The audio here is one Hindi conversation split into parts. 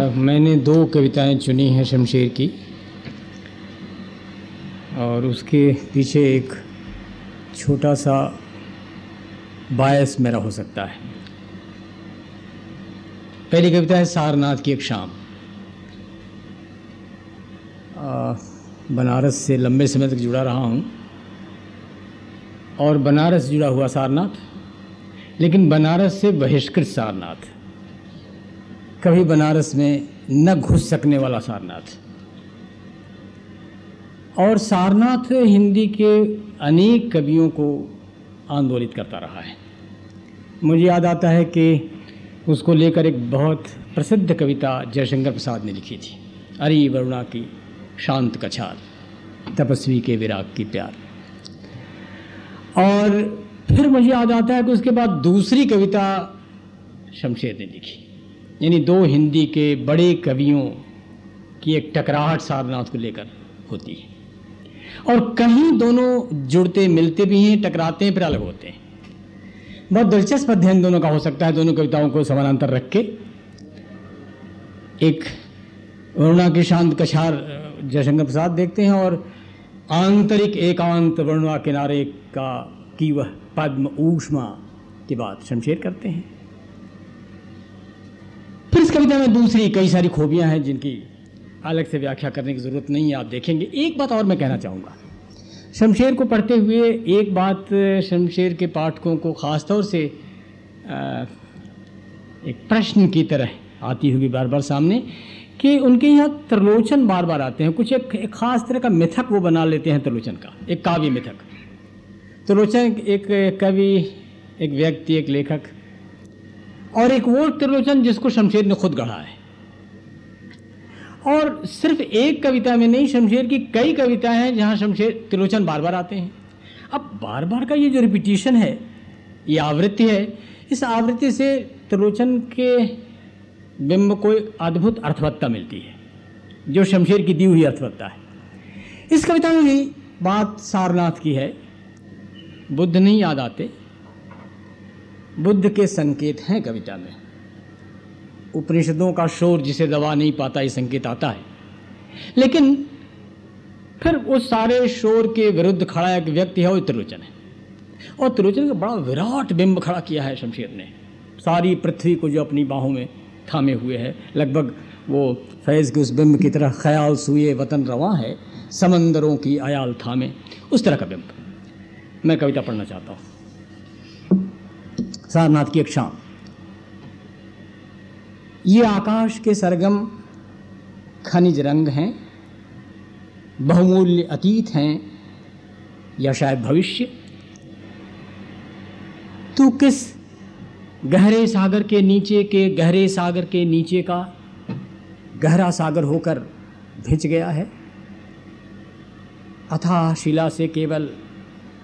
मैंने दो कविताएँ चुनी हैं शमशेर की और उसके पीछे एक छोटा सा बायस मेरा हो सकता है। पहली कविता है सारनाथ की एक शाम। आ, बनारस से लंबे समय तक जुड़ा रहा हूँ और बनारस जुड़ा हुआ सारनाथ लेकिन बनारस से बहिष्कृत सारनाथ। कभी बनारस में न घुस सकने वाला सारनाथ। और सारनाथ हिंदी के अनेक कवियों को आंदोलित करता रहा है। मुझे याद आता है कि उसको लेकर एक बहुत प्रसिद्ध कविता जयशंकर प्रसाद ने लिखी थी, अरे वरुणा की शांत कछार, तपस्वी के विराग की प्यार। और फिर मुझे याद आता है कि उसके बाद दूसरी कविता शमशेर ने लिखी। यानी दो हिंदी के बड़े कवियों की एक टकराहट सारनाथ को लेकर होती है। और कहीं दोनों जुड़ते, मिलते भी हैं, टकराते हैं, फिर अलग होते हैं। बहुत दिलचस्प अध्ययन दोनों का हो सकता है, दोनों कविताओं को समानांतर रख के। एक वरुणा के शांत कछार जयशंकर प्रसाद देखते हैं और आंतरिक एकांत वरुणा किनारे का की वह पद्म ऊष्मा की बात शमशेर करते हैं। कविता में दूसरी कई सारी खूबियाँ हैं जिनकी अलग से व्याख्या करने की ज़रूरत नहीं है आप देखेंगे। एक बात और मैं कहना चाहूँगा। शमशेर को पढ़ते हुए एक बात शमशेर के पाठकों को ख़ास तौर से एक प्रश्न की तरह आती होगी बार बार सामने कि उनके यहाँ त्रिलोचन बार बार आते हैं। कुछ एक, एक ख़ास तरह का मिथक वो बना लेते हैं त्रिलोचन का एक काव्य मिथक। त्रिलोचन एक कवि एक व्यक्ति एक लेखक और एक वो त्रिलोचन जिसको शमशेर ने खुद गढ़ा है। और सिर्फ़ एक कविता में नहीं, शमशेर की कई कविताएँ हैं जहाँ शमशेर त्रिलोचन बार बार आते हैं। अब बार बार का ये जो रिपीटिशन है, ये आवृत्ति है, इस आवृत्ति से त्रिलोचन के बिंब को अद्भुत अर्थवत्ता मिलती है, जो शमशेर की दी हुई अर्थवत्ता है। इस कविता में भी बात सारनाथ की है। बुद्ध नहीं याद आते बुद्ध के संकेत हैं कविता में। उपनिषदों का शोर जिसे दबा नहीं पाता ये संकेत आता है। लेकिन फिर उस सारे शोर के विरुद्ध खड़ा एक व्यक्ति है, वो त्रिलोचन है। और त्रिलोचन का बड़ा विराट बिंब खड़ा किया है शमशेर ने। सारी पृथ्वी को जो अपनी बाहों में थामे हुए है, लगभग वो फैज़ के उस बिंब की तरह ख्याल सुए वतन रवा है, समंदरों की आयाल थामे, उस तरह का बिंब। मैं कविता पढ़ना चाहता हूँ। सारनाथ की एक शाम ये आकाश के सरगम खनिज रंग हैं, बहुमूल्य अतीत हैं, या शायद भविष्य। तू किस गहरे सागर के नीचे के गहरे सागर के नीचे का गहरा सागर होकर भिज गया है? अथाह शिला से केवल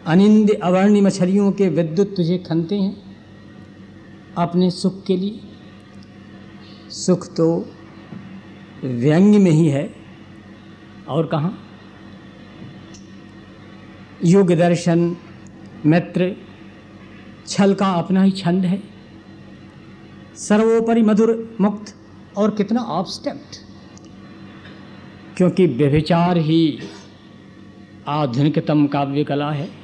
अनिंद अवर्णी मछलियों के विद्युत तुझे खनते हैं। अपने सुख के लिए। सुख तो व्यंग्य में ही है। और कहाँ? युग दर्शन, मित्र, छल का अपना ही छंद है। सर्वोपरि मधुर, मुक्त और कितना ऑब्स्टेक्ट क्योंकि व्यभिचार ही आधुनिकतम काव्य कला है।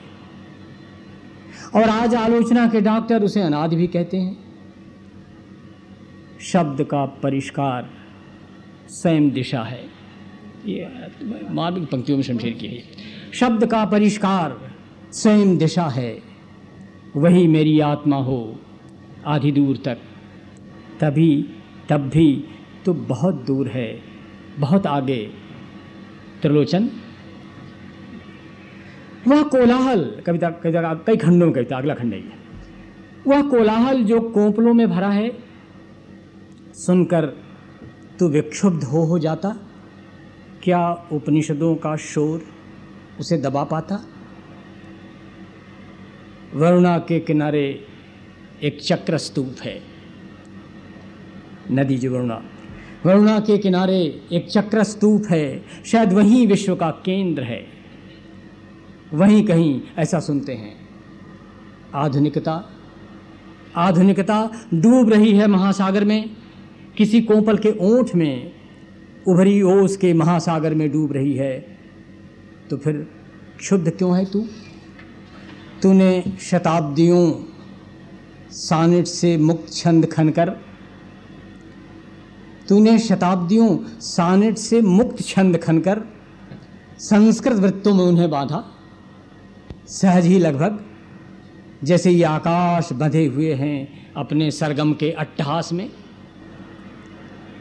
और आज आलोचना के डॉक्टर उसे अनादि भी कहते हैं। शब्द का परिष्कार स्वयं दिशा है। ये मार्मिक पंक्तियों में शमशेर की है। शब्द का परिष्कार स्वयं दिशा है। वही मेरी आत्मा हो आधी दूर तक। तभी, तब भी तो बहुत दूर है, बहुत आगे। त्रिलोचन वह कोलाहल, कविता कविता कई खंडों में कविता, अगला खंड है वह कोलाहल जो कोपलों में भरा है, सुनकर तू विक्षुब्ध हो हो जाता, क्या उपनिषदों का शोर उसे दबा पाता? वरुणा के किनारे एक चक्र स्तूप है, नदी जो वरुणा। वरुणा के किनारे एक चक्र स्तूप है, शायद वही विश्व का केंद्र है। वहीं कहीं ऐसा सुनते हैं। आधुनिकता आधुनिकता डूब रही है महासागर में। किसी कोपल के ओठ में उभरी ओस के महासागर में डूब रही है। तो फिर शुद्ध क्यों है तू? तूने शताब्दियों सानिट से मुक्त छंद खनकर तूने शताब्दियों सानिट से मुक्त छंद खनकर संस्कृत वृत्तों में उन्हें बांधा। सहज ही लगभग, जैसे ये आकाश बंधे हुए हैं अपने सरगम के अट्टहास में।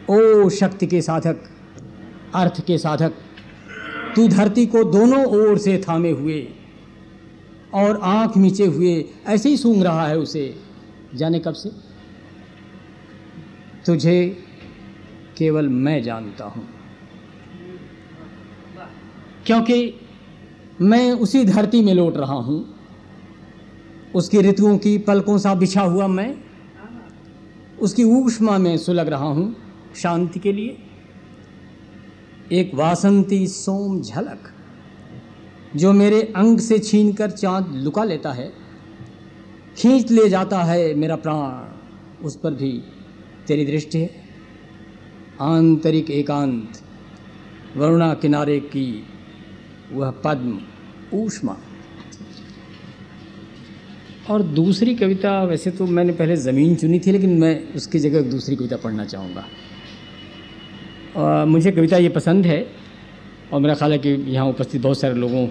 ओ शक्ति के साधक, अर्थ के साधक, तू धरती को दोनों ओर से थामे हुए और आँख नीचे हुए, ऐसे ही सूंघ रहा है उसे। जाने कब से? तुझे केवल मैं जानता हूँ। क्योंकि मैं उसी धरती में लौट रहा हूँ। उसकी ऋतुओं की पलकों सा बिछा हुआ मैं, उसकी ऊष्मा में सुलग रहा हूँ शांति के लिए। एक वासंती सोम झलक, जो मेरे अंग से छीनकर चाँद लुका लेता है, खींच ले जाता है मेरा प्राण। उस पर भी तेरी दृष्टि है। आंतरिक एकांत, वरुणा किनारे की वह पद्म। ऊष्मा। और दूसरी कविता, वैसे तो मैंने पहले ज़मीन चुनी थी, लेकिन मैं उसकी जगह दूसरी कविता पढ़ना चाहूँगा। मुझे कविता ये पसंद है, और मेरा ख्याल है कि यहाँ उपस्थित बहुत सारे लोगों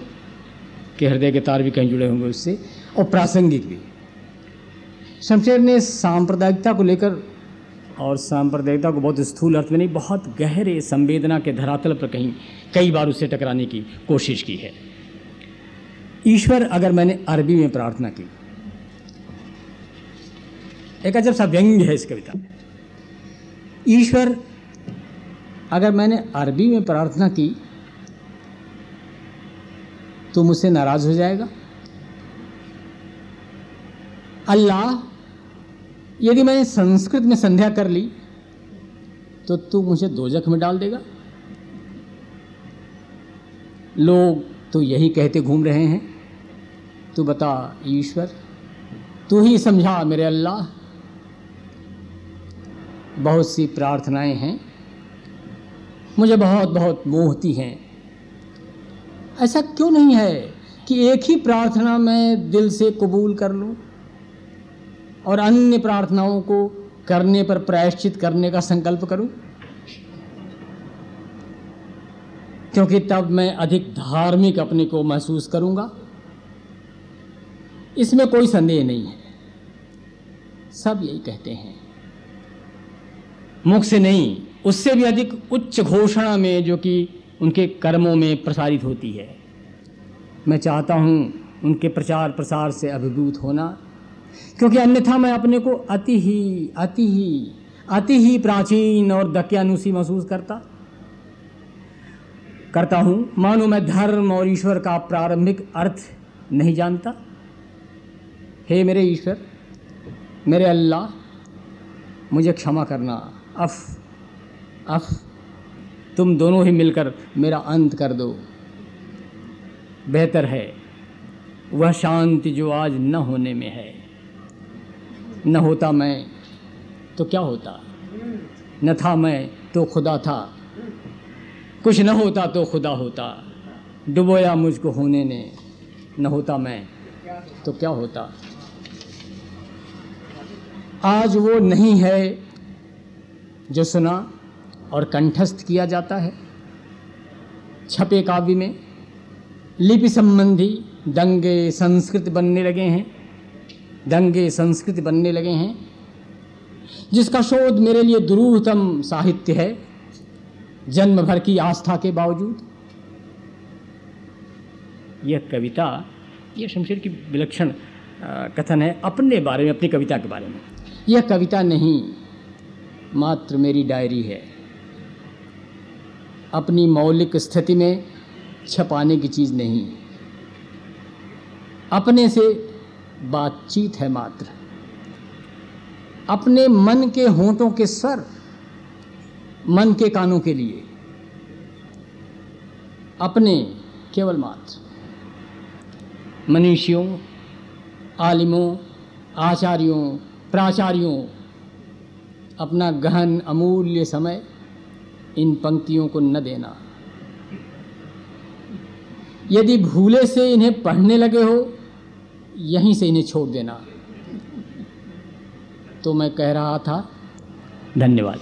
के हृदय के तार भी कहीं जुड़े होंगे उससे, और प्रासंगिक भी। शमशेर ने सांप्रदायिकता को लेकर, और सांप्रदायिकता को बहुत स्थूल अर्थ में नहीं, बहुत गहरे संवेदना के धरातल पर कहीं, कई बार उससे टकराने की कोशिश की है। ईश्वर, अगर मैंने अरबी में प्रार्थना की। एक अजब सा व्यंग्य है इस कविता में। ईश्वर, अगर मैंने अरबी में प्रार्थना की तो मुझसे नाराज़ हो जाएगा। अल्लाह, यदि मैंने संस्कृत में संध्या कर ली तो तू मुझे दोजख में डाल देगा। लोग तो यही कहते घूम रहे हैं। तू बता, ईश्वर। तू ही समझा मेरे अल्लाह। बहुत सी प्रार्थनाएँ हैं। मुझे बहुत बहुत मोहती हैं। ऐसा क्यों नहीं है कि एक ही प्रार्थना मैं दिल से कबूल कर लूँ और अन्य प्रार्थनाओं को करने पर प्रायश्चित करने का संकल्प करूँ? क्योंकि तब मैं अधिक धार्मिक अपने को महसूस करूँगा। इसमें कोई संदेह नहीं है। सब यही कहते हैं। मुख से नहीं, उससे भी अधिक उच्च घोषणा में जो कि उनके कर्मों में प्रसारित होती है। मैं चाहता हूँ उनके प्रचार प्रसार से अभिभूत होना, क्योंकि अन्यथा मैं अपने को अति ही अति ही अति ही प्राचीन और दक्यानुसी महसूस करता। करता हूँ। मानो मैं धर्म और ईश्वर का प्रारंभिक अर्थ नहीं जानता। हे मेरे ईश्वर, मेरे अल्लाह, मुझे क्षमा करना। अफ अफ, तुम दोनों ही मिलकर मेरा अंत कर दो। बेहतर है, वह शांति जो आज न होने में है। न होता मैं तो क्या होता? न था मैं तो खुदा था। कुछ न होता तो खुदा होता। डुबोया मुझको होने ने, न होता मैं तो क्या होता? आज वो नहीं है जो सुना और कंठस्थ किया जाता है। छपे काव्य में लिपि संबंधी दंगे संस्कृत बनने लगे हैं, दंगे संस्कृत बनने लगे हैं, जिसका शोध मेरे लिए दुरूहतम साहित्य है। जन्म भर की आस्था के बावजूद। यह कविता यह शमशेर की विलक्षण कथन है अपने बारे में अपनी कविता के बारे में। यह कविता नहीं मात्र मेरी डायरी है। अपनी मौलिक स्थिति में छपाने की चीज़ नहीं। अपने से बातचीत है मात्र। अपने मन के होंठों के स्वर मन के कानों के लिए। अपने केवल मात्र। मनीषियों, आलिमों, आचार्यों, प्राचार्यों, अपना गहन, अमूल्य समय इन पंक्तियों को न देना। यदि भूले से इन्हें पढ़ने लगे हो, यहीं से इन्हें छोड़ देना। तो मैं कह रहा था, धन्यवाद।